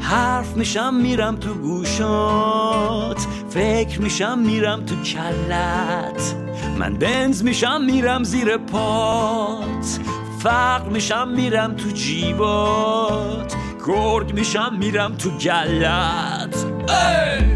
حرف میشم میرم تو گوشات فکر میشم میرم تو کلت من بنز میشم میرم زیر پات فقر میشم میرم تو جیبات گرگ میشم میرم تو گلت. صد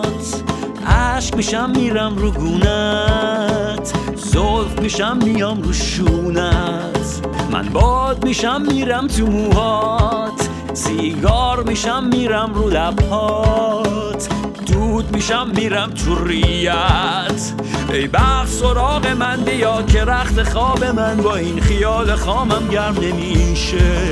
عشق میشم میرم رو گونت. زلف میشم میام رو شونت. من باد میشم میرم تو موهات. سیگار میشم میرم رو لبهات. دود میشم میرم تو ریت. ای بخت سراغ من بیا که رخت خواب من با این خیال خامم گرم نمیشه.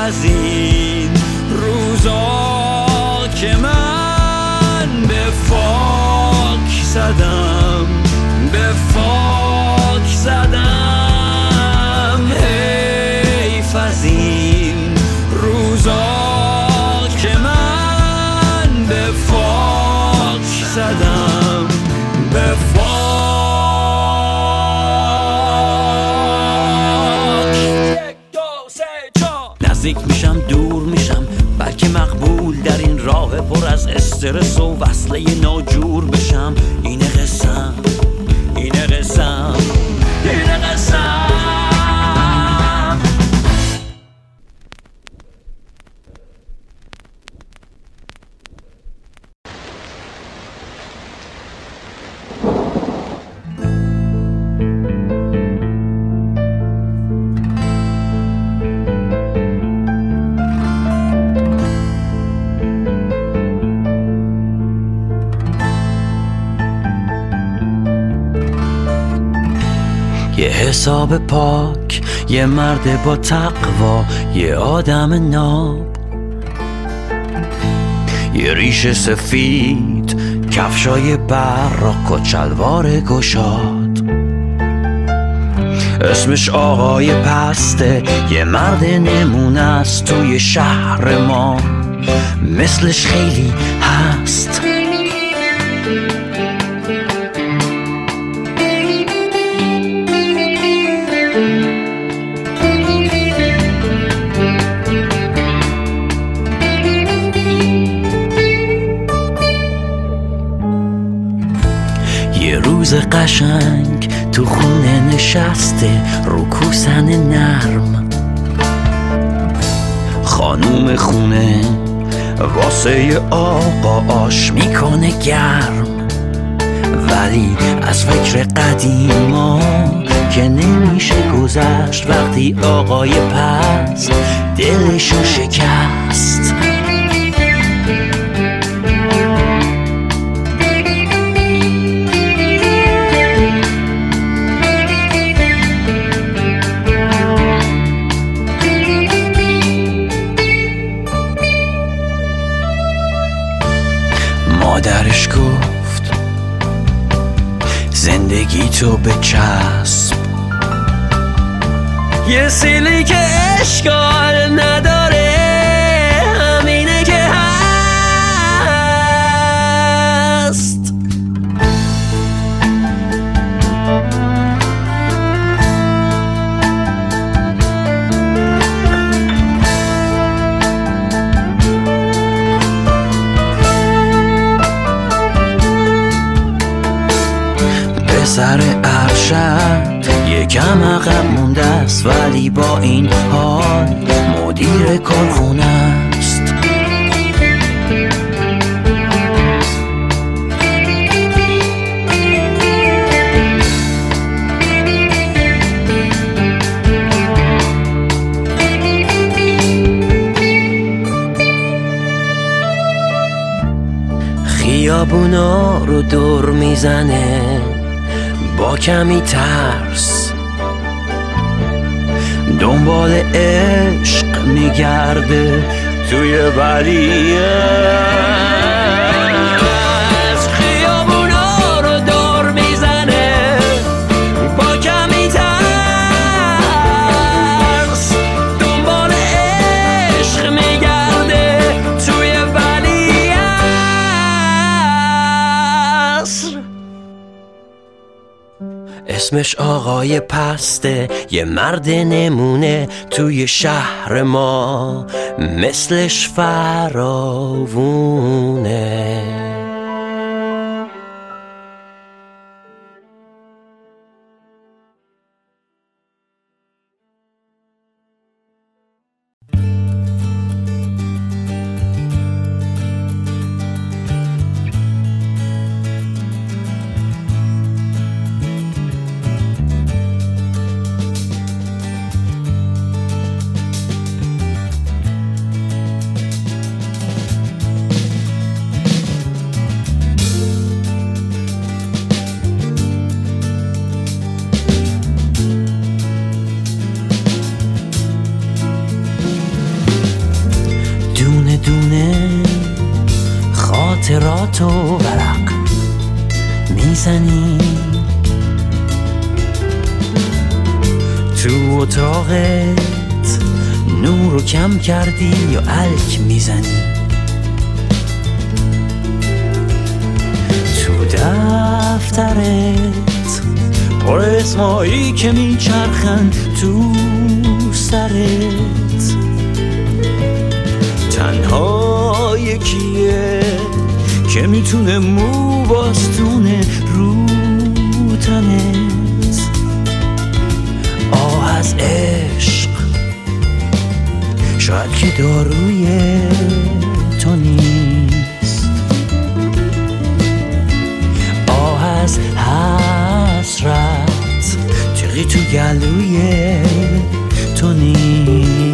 حیف پر از استرس و وصله ناجور بشم. اینه قسم اینه قسم اینه قسم. حساب پاک. یه مرد با تقوا یه آدم ناب. یه ریش سفید کفشای براق و چلوار گشاد. اسمش آقای پسته یه مرد نمونه است توی شهر ما. مثلش خیلی هست. روز قشنگ تو خونه نشسته رو کوسن نرم. خانوم خونه واسه آقا آش می‌کنه گرم. ولی از فکر قدیما که نمیشه گذشت وقتی آقای پس دلشو شکست. زندگی تو به چسب. یه سیلی که اشکال یکم عقب مونده است ولی با این حال مدیر کارخونه است. خیابونا رو دور می‌زنه با کمی ترس. دنبال عشق میگرده توی ولیه اسمش آقای پسته یه مرد نمونه توی شهر ما مثلش فراوونه. تو سرت. تنها یکیه که می‌تونه مو باستونه رو تنت. آه از عشق. شاید که داروی تو نیست. تو گلوی تو نیست.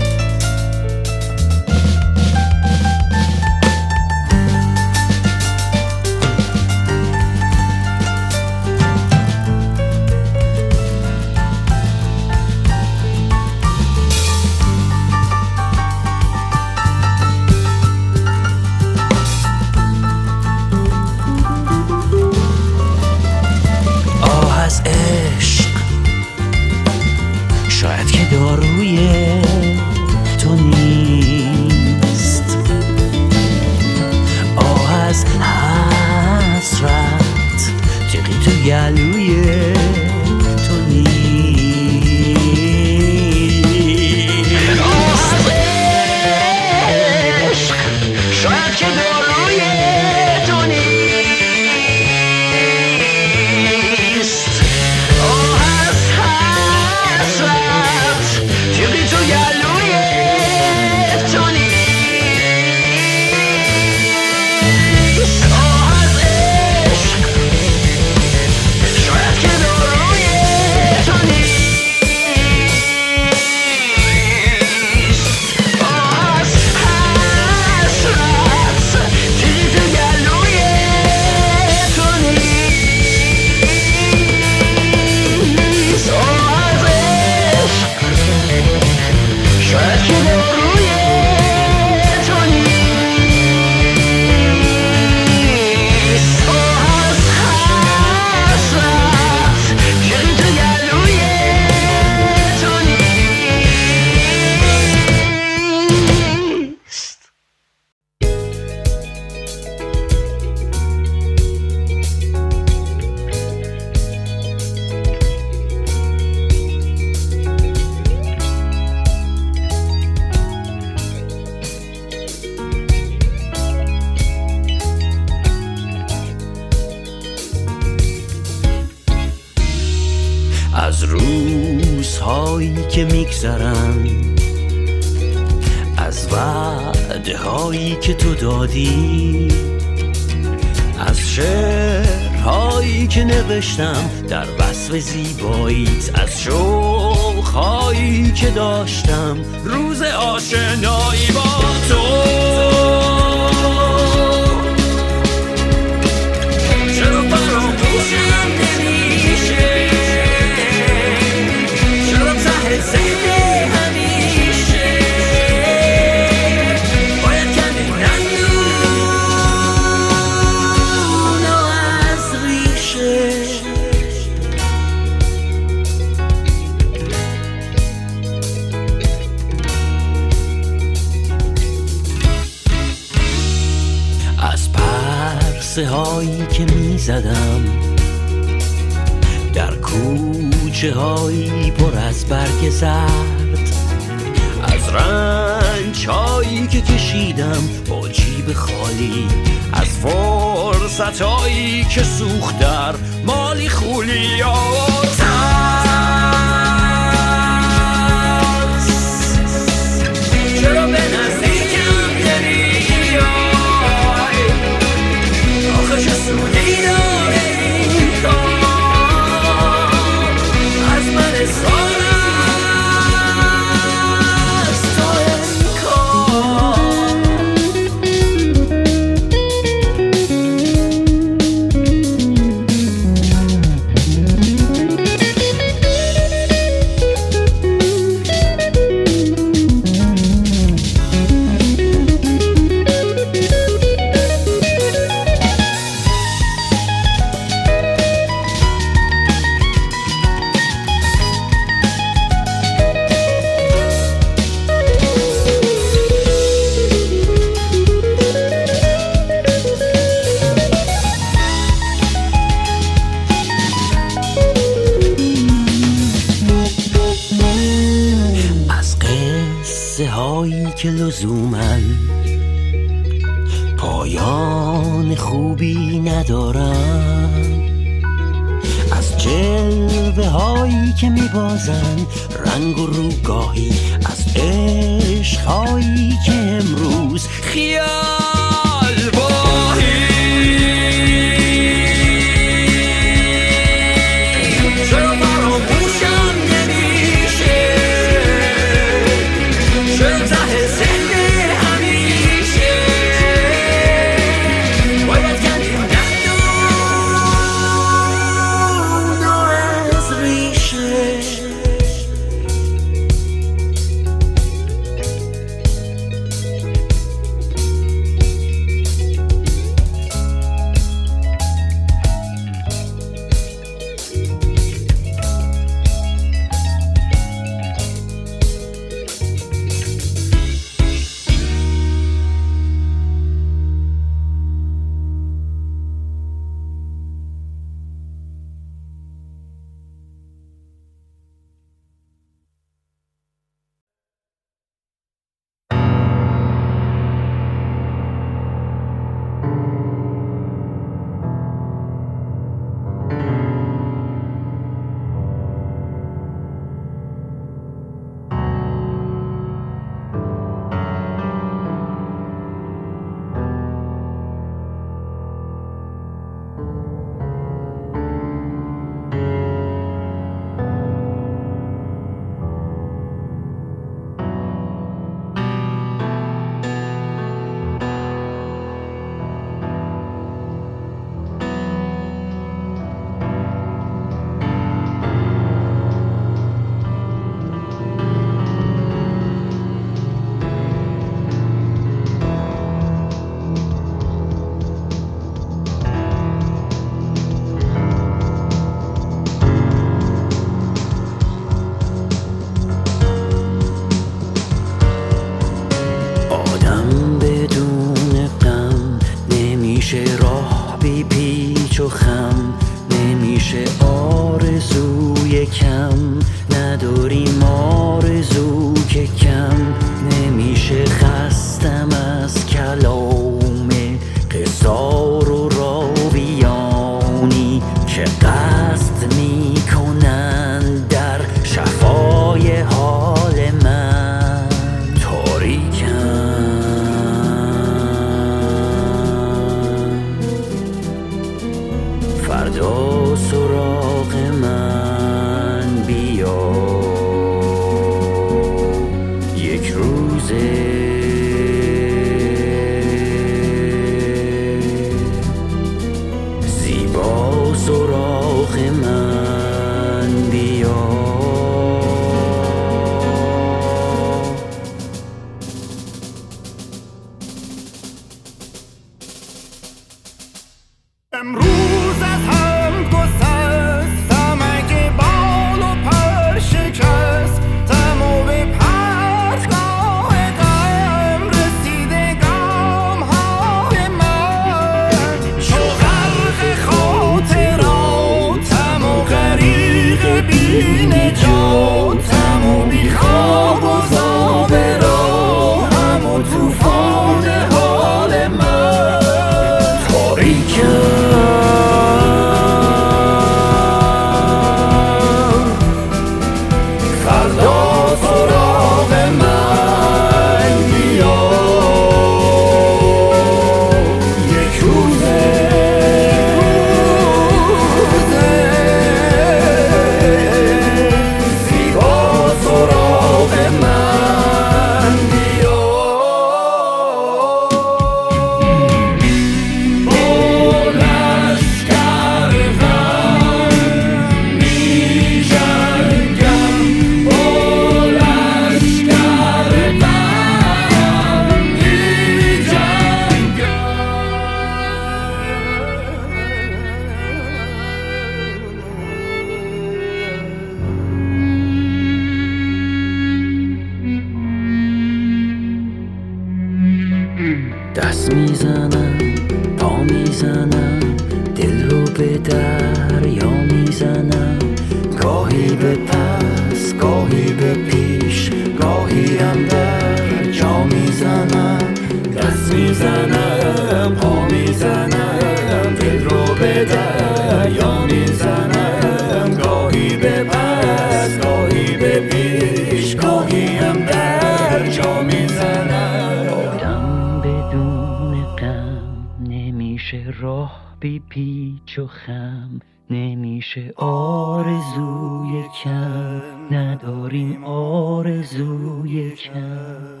و خم نمیشه. آرزوی کم. نداریم آرزوی کم.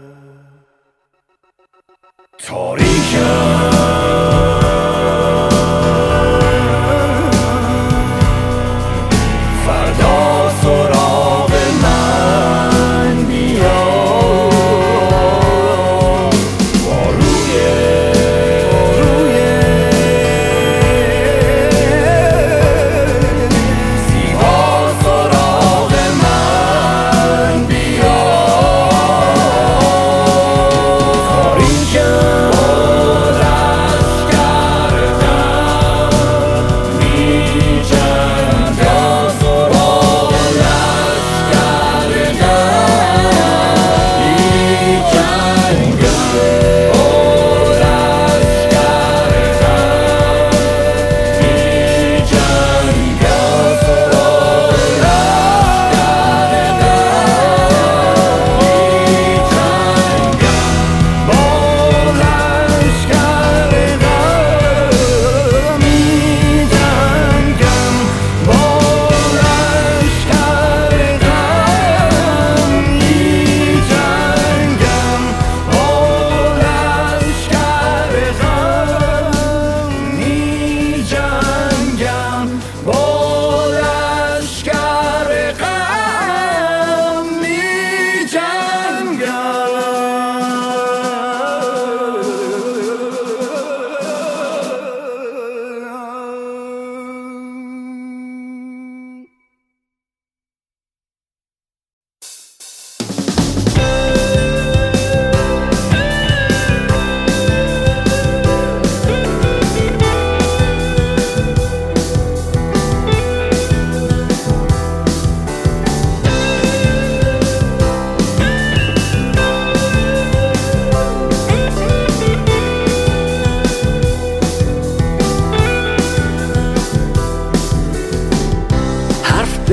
فردا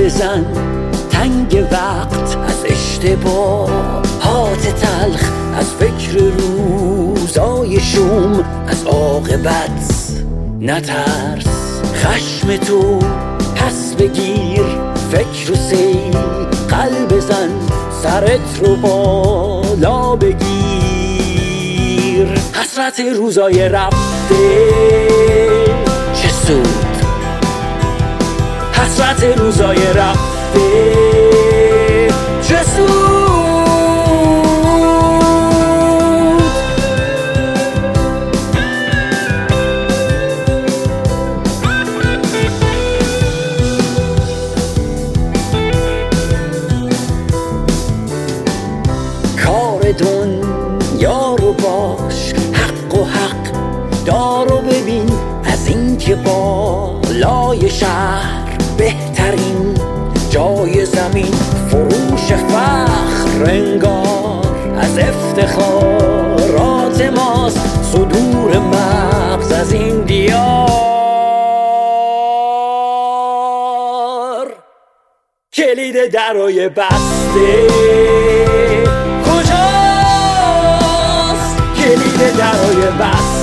بزن. تنگ وقت از اشتباهات تلخ از فکر روزای شوم. از عاقبت نترس. خشم تو پس بگیر. فکر و سی قلب زن سرت رو بالا بگیر. حسرت روزای رفته. چه سود حسرت روزای رفته افتخارات ماست. صدور مغز از این دیار. کلید درای بسته. کجاست؟ کلید درای بسته.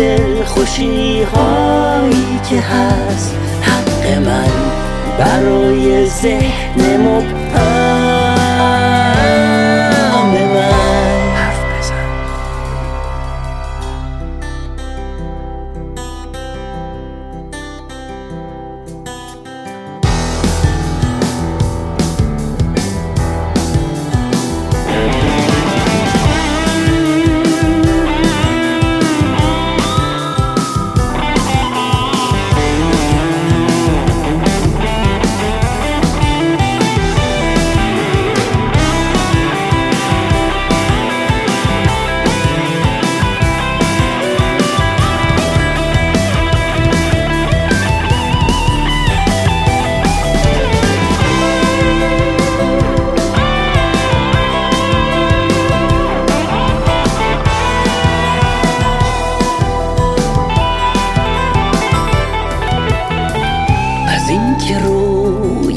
دل خوشی هایی که هست حق من برای ذهن مبهم.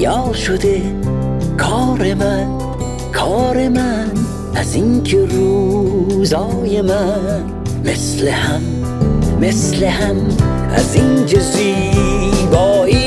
رویا شده کار من کار من از اینکه روزای من مثل هم مثل هم از اینکه زیبایی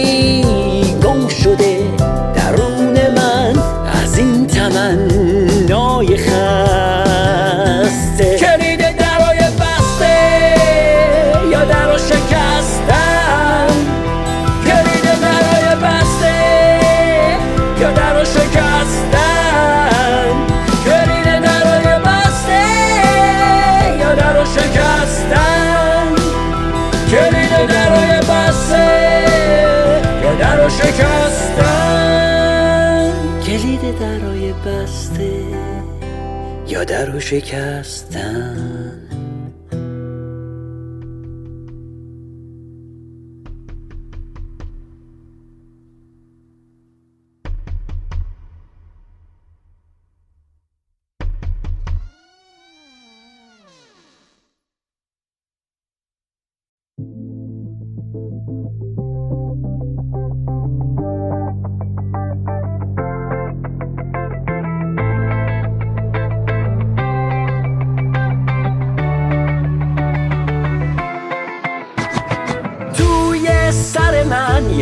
شکستن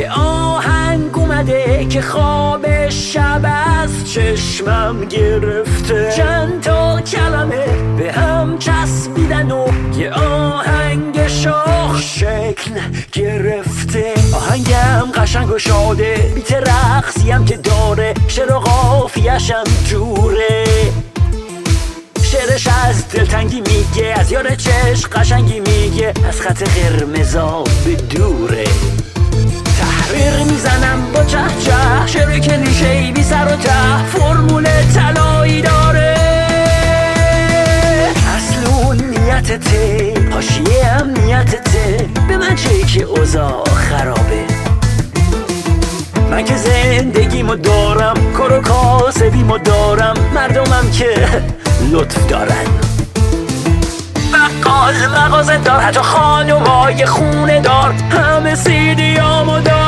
یه آهنگ اومده که خواب شب از چشمم گرفته. چند تا کلمه به هم چسبیدن و یه آهنگ شاخ شکل گرفته. آهنگم قشنگ و شاده بیت رقصیم که داره شعر و قافیه‌شم جوره. شعرش از دلتنگی میگه از یار چشم قشنگی میگه از خط قرمزا به دوره. تحریر می‌زنم با چه چه شعر کلیشه بی سر و ته فرمول طلایی داره. اصل اون نیتته حاشیه هم نیتته به من چه که اوضاع خرابه. من که زندگیمو دارم کار و کاسبیمو دارم مردمم که لطف دارن. بقال مغازه دار حتی خانمای خونه دار همه سیدیامو داره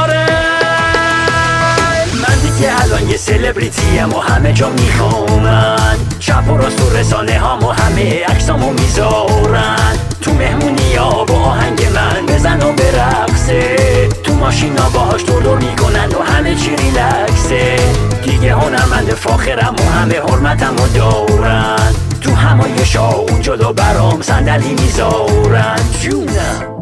دیگه الان یه سلبریتیم و همه جا میخوامن چپ و راست و رسانه هامو همه عکسامو می‌ذارن. تو مهمونی ها با آهنگ من بزن و برقصه. تو ماشینا باهاش دور می‌کنن و همه چی ریلکسه. دیگه هنرمند فاخرم و همه حرمتم و دارن. تو همایشا اون جلو برام صندلی می‌ذارن. جونم.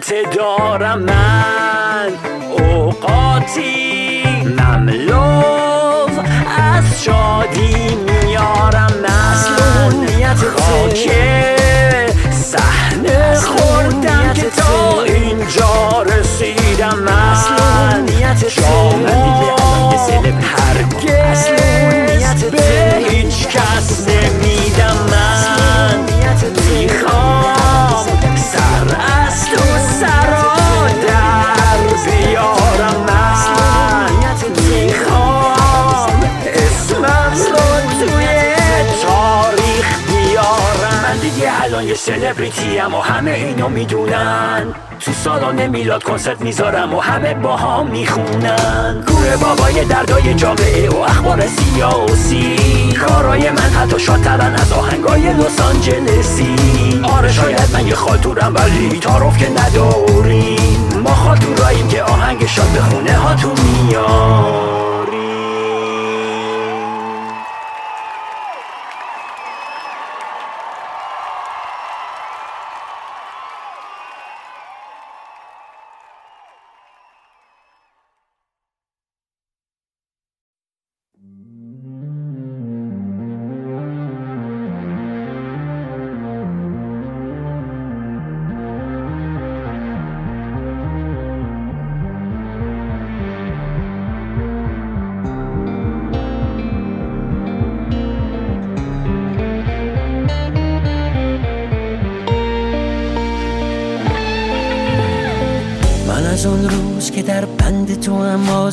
چند دارم من. اوقاتی مملو از شادی میارم من. خاک صحنه خوردم که تا اینجا رسیدم من. جامو هرگز به هیچ کس نمیدم سلبریتی و همه اینو می‌دونن. تو سالن میلاد کنسرت می‌ذارم و همه با هم می‌خونن. گوره بابای دردای جامعه و اخبار سیاسی. کارای من حتی شادترن از آهنگای لس آنجلسی. آره شاید من یه خالتورم ولی تعارف که نداریم. ما خالتوراییم که آهنگ شاد به خونه هاتون میاریم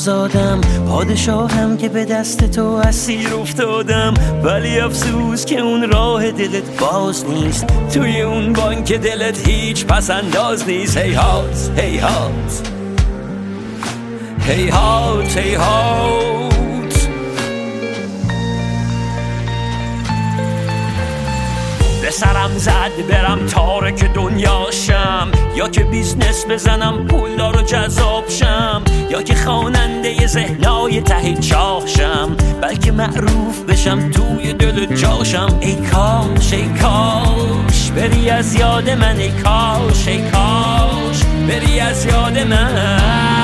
آزادم پادشاهم که به دست تو اسیر افتادم. ولی افسوس که اون راه دلت باز نیست. توی اون بانک دلت هیچ پس انداز نیست. هی هات هی هات. هی هات هی هات. سرم زد برم تارک دنیا شم یا که business بزنم پولدار و جذاب شم. یا که خواننده ذهنای ته چاهشم بلکه معروف بشم توی دل جاشم. ای کاش ای کاش بری از یاد من ای کاش ای کاش بری از یاد من.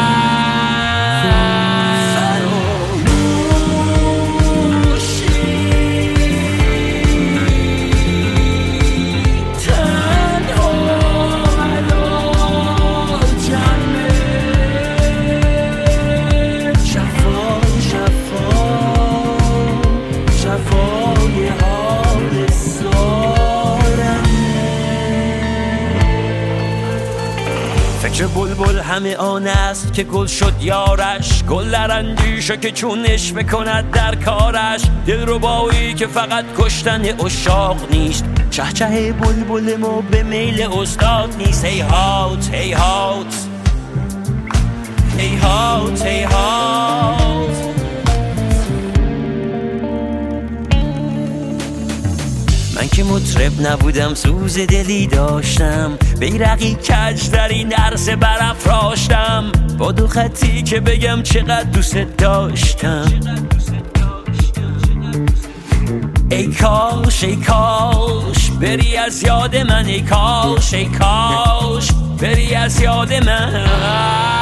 همه آن است که گل شد یارش. گل در اندیشه که چونش بکند در کارش. دل رو بایی که فقط کشتن اشاق نیست. چه چه بلبل ما به میل استاد نیست. هی هات هی هات. که مطرب نبودم سوز دلی داشتم. بیرقی کج در این عرصه برافراشتم. با دو خطی که بگم چقدر دوست داشتم. ای کاش ای کاش بری از یاد من ای کاش ای کاش بری از یاد من.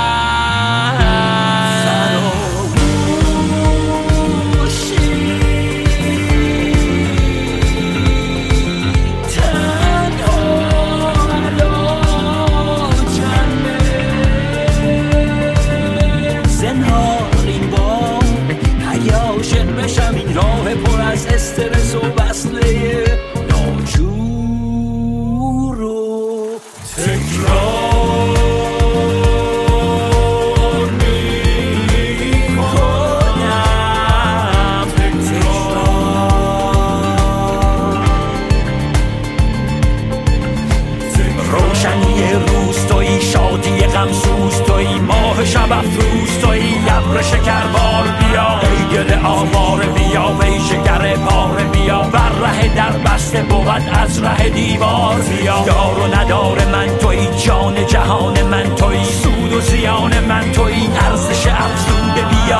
از ره دیوار بیا دار و ندار من توی جان جهان من توی سود و زیان من توی ارزش افزوده بیا.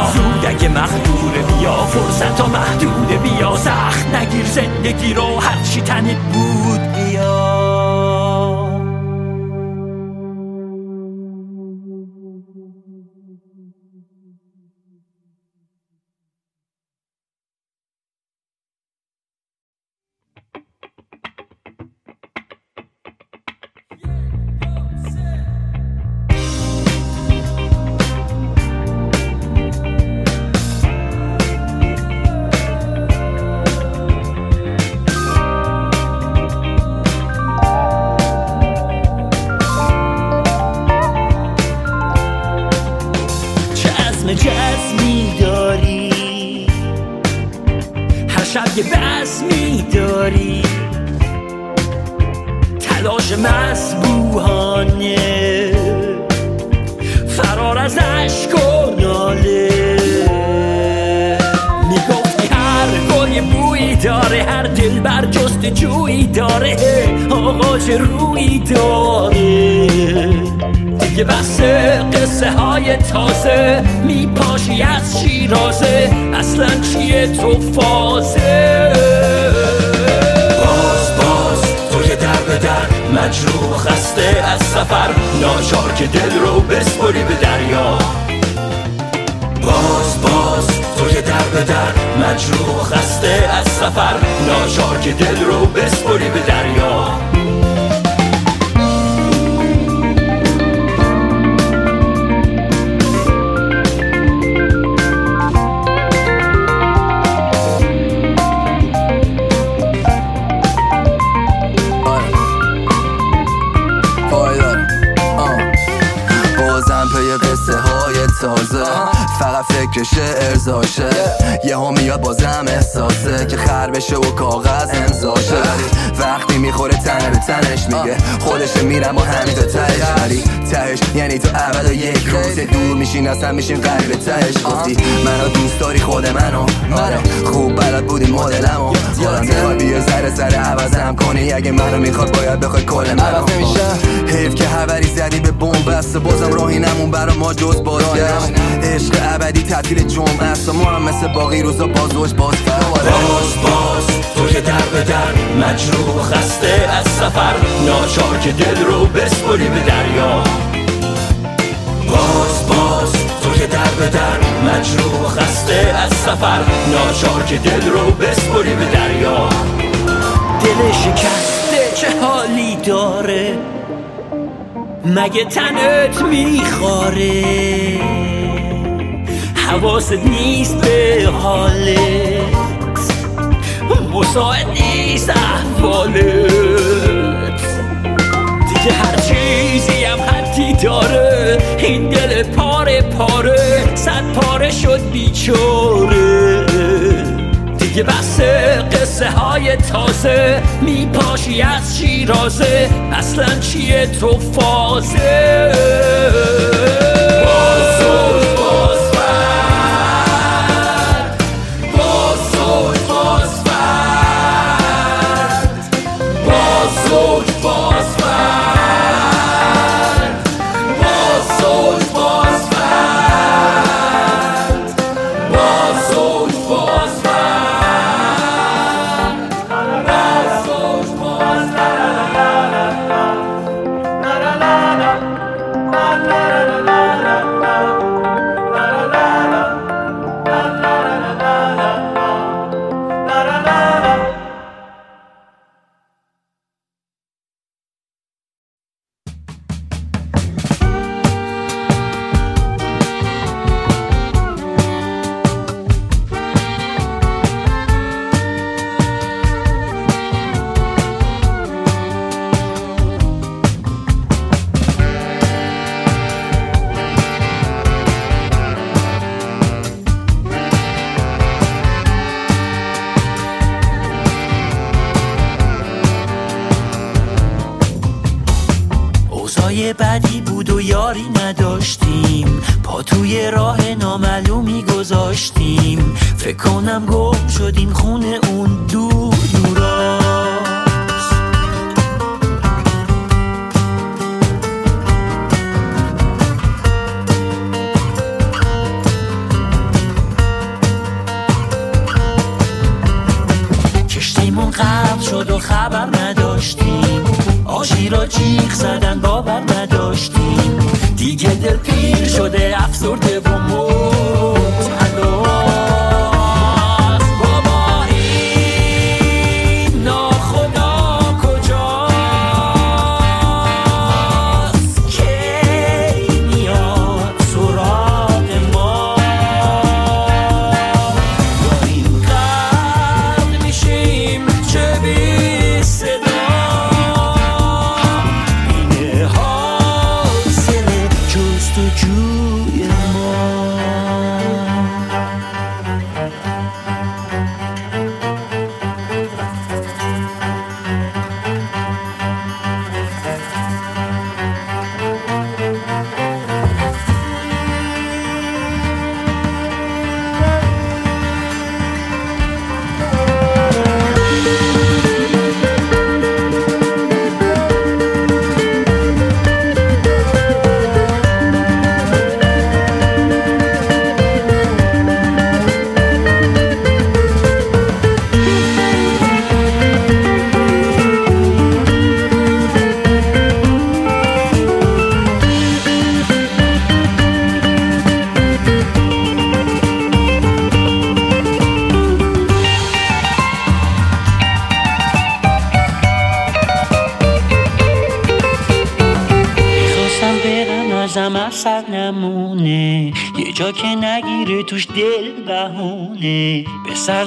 اگه مخدوره بیا فرصت و محدوده بیا. سخت نگیر زندگی رو هرچی تنت بود. مجروح خسته از سفر ناچار که دل رو بسپری به دریا. باز باز تو در به در مجروح خسته از سفر ناچار که دل رو بسپری به دریا. که شعر زاشه یه ها میاد بازم احساسه که خر بشه و کاغذ امضاشه. وقتی می‌خوره تن به تنش میگه. خودش میرم و همین تا تهش. ولی تهش یعنی تو اول و یک روز. دور میشین اصلا میشین قریب تهش. گفتی منو دوست داری خود منو؟ آره. خوب بلد بودی مدلم و حالا بیا سر سر عوضم کنی. اگه منو می‌خواد باید بخوای کل منو. حیف که هوری زدی به بوم بسته بازم راهی نمون. برا ما جز بازگشت عشق ابدی تعطیل جمعه است ما هم مثل باقی روزا بازوش باز باز باز تو که در به در مجروح خسته از سفر ناچار که دل رو بسپری به دریا. باز باز تو که در به در مجروح خسته از سفر ناچار که دل رو بسپری به دریا. دل شکسته چه حالی داره؟ مگه تنت میخواره؟ حواست نیست به حالت. مساعد نیست احوالت. دیگه هر چیزی هم حدی داره. این دل پاره پاره صد پاره شد بیچاره. دیگه بس قصه های تازه میپاشی از شیرازه. اصلا چیه تو فازه؟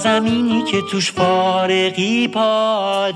به سرزمینی که توش فارقی پادشاه.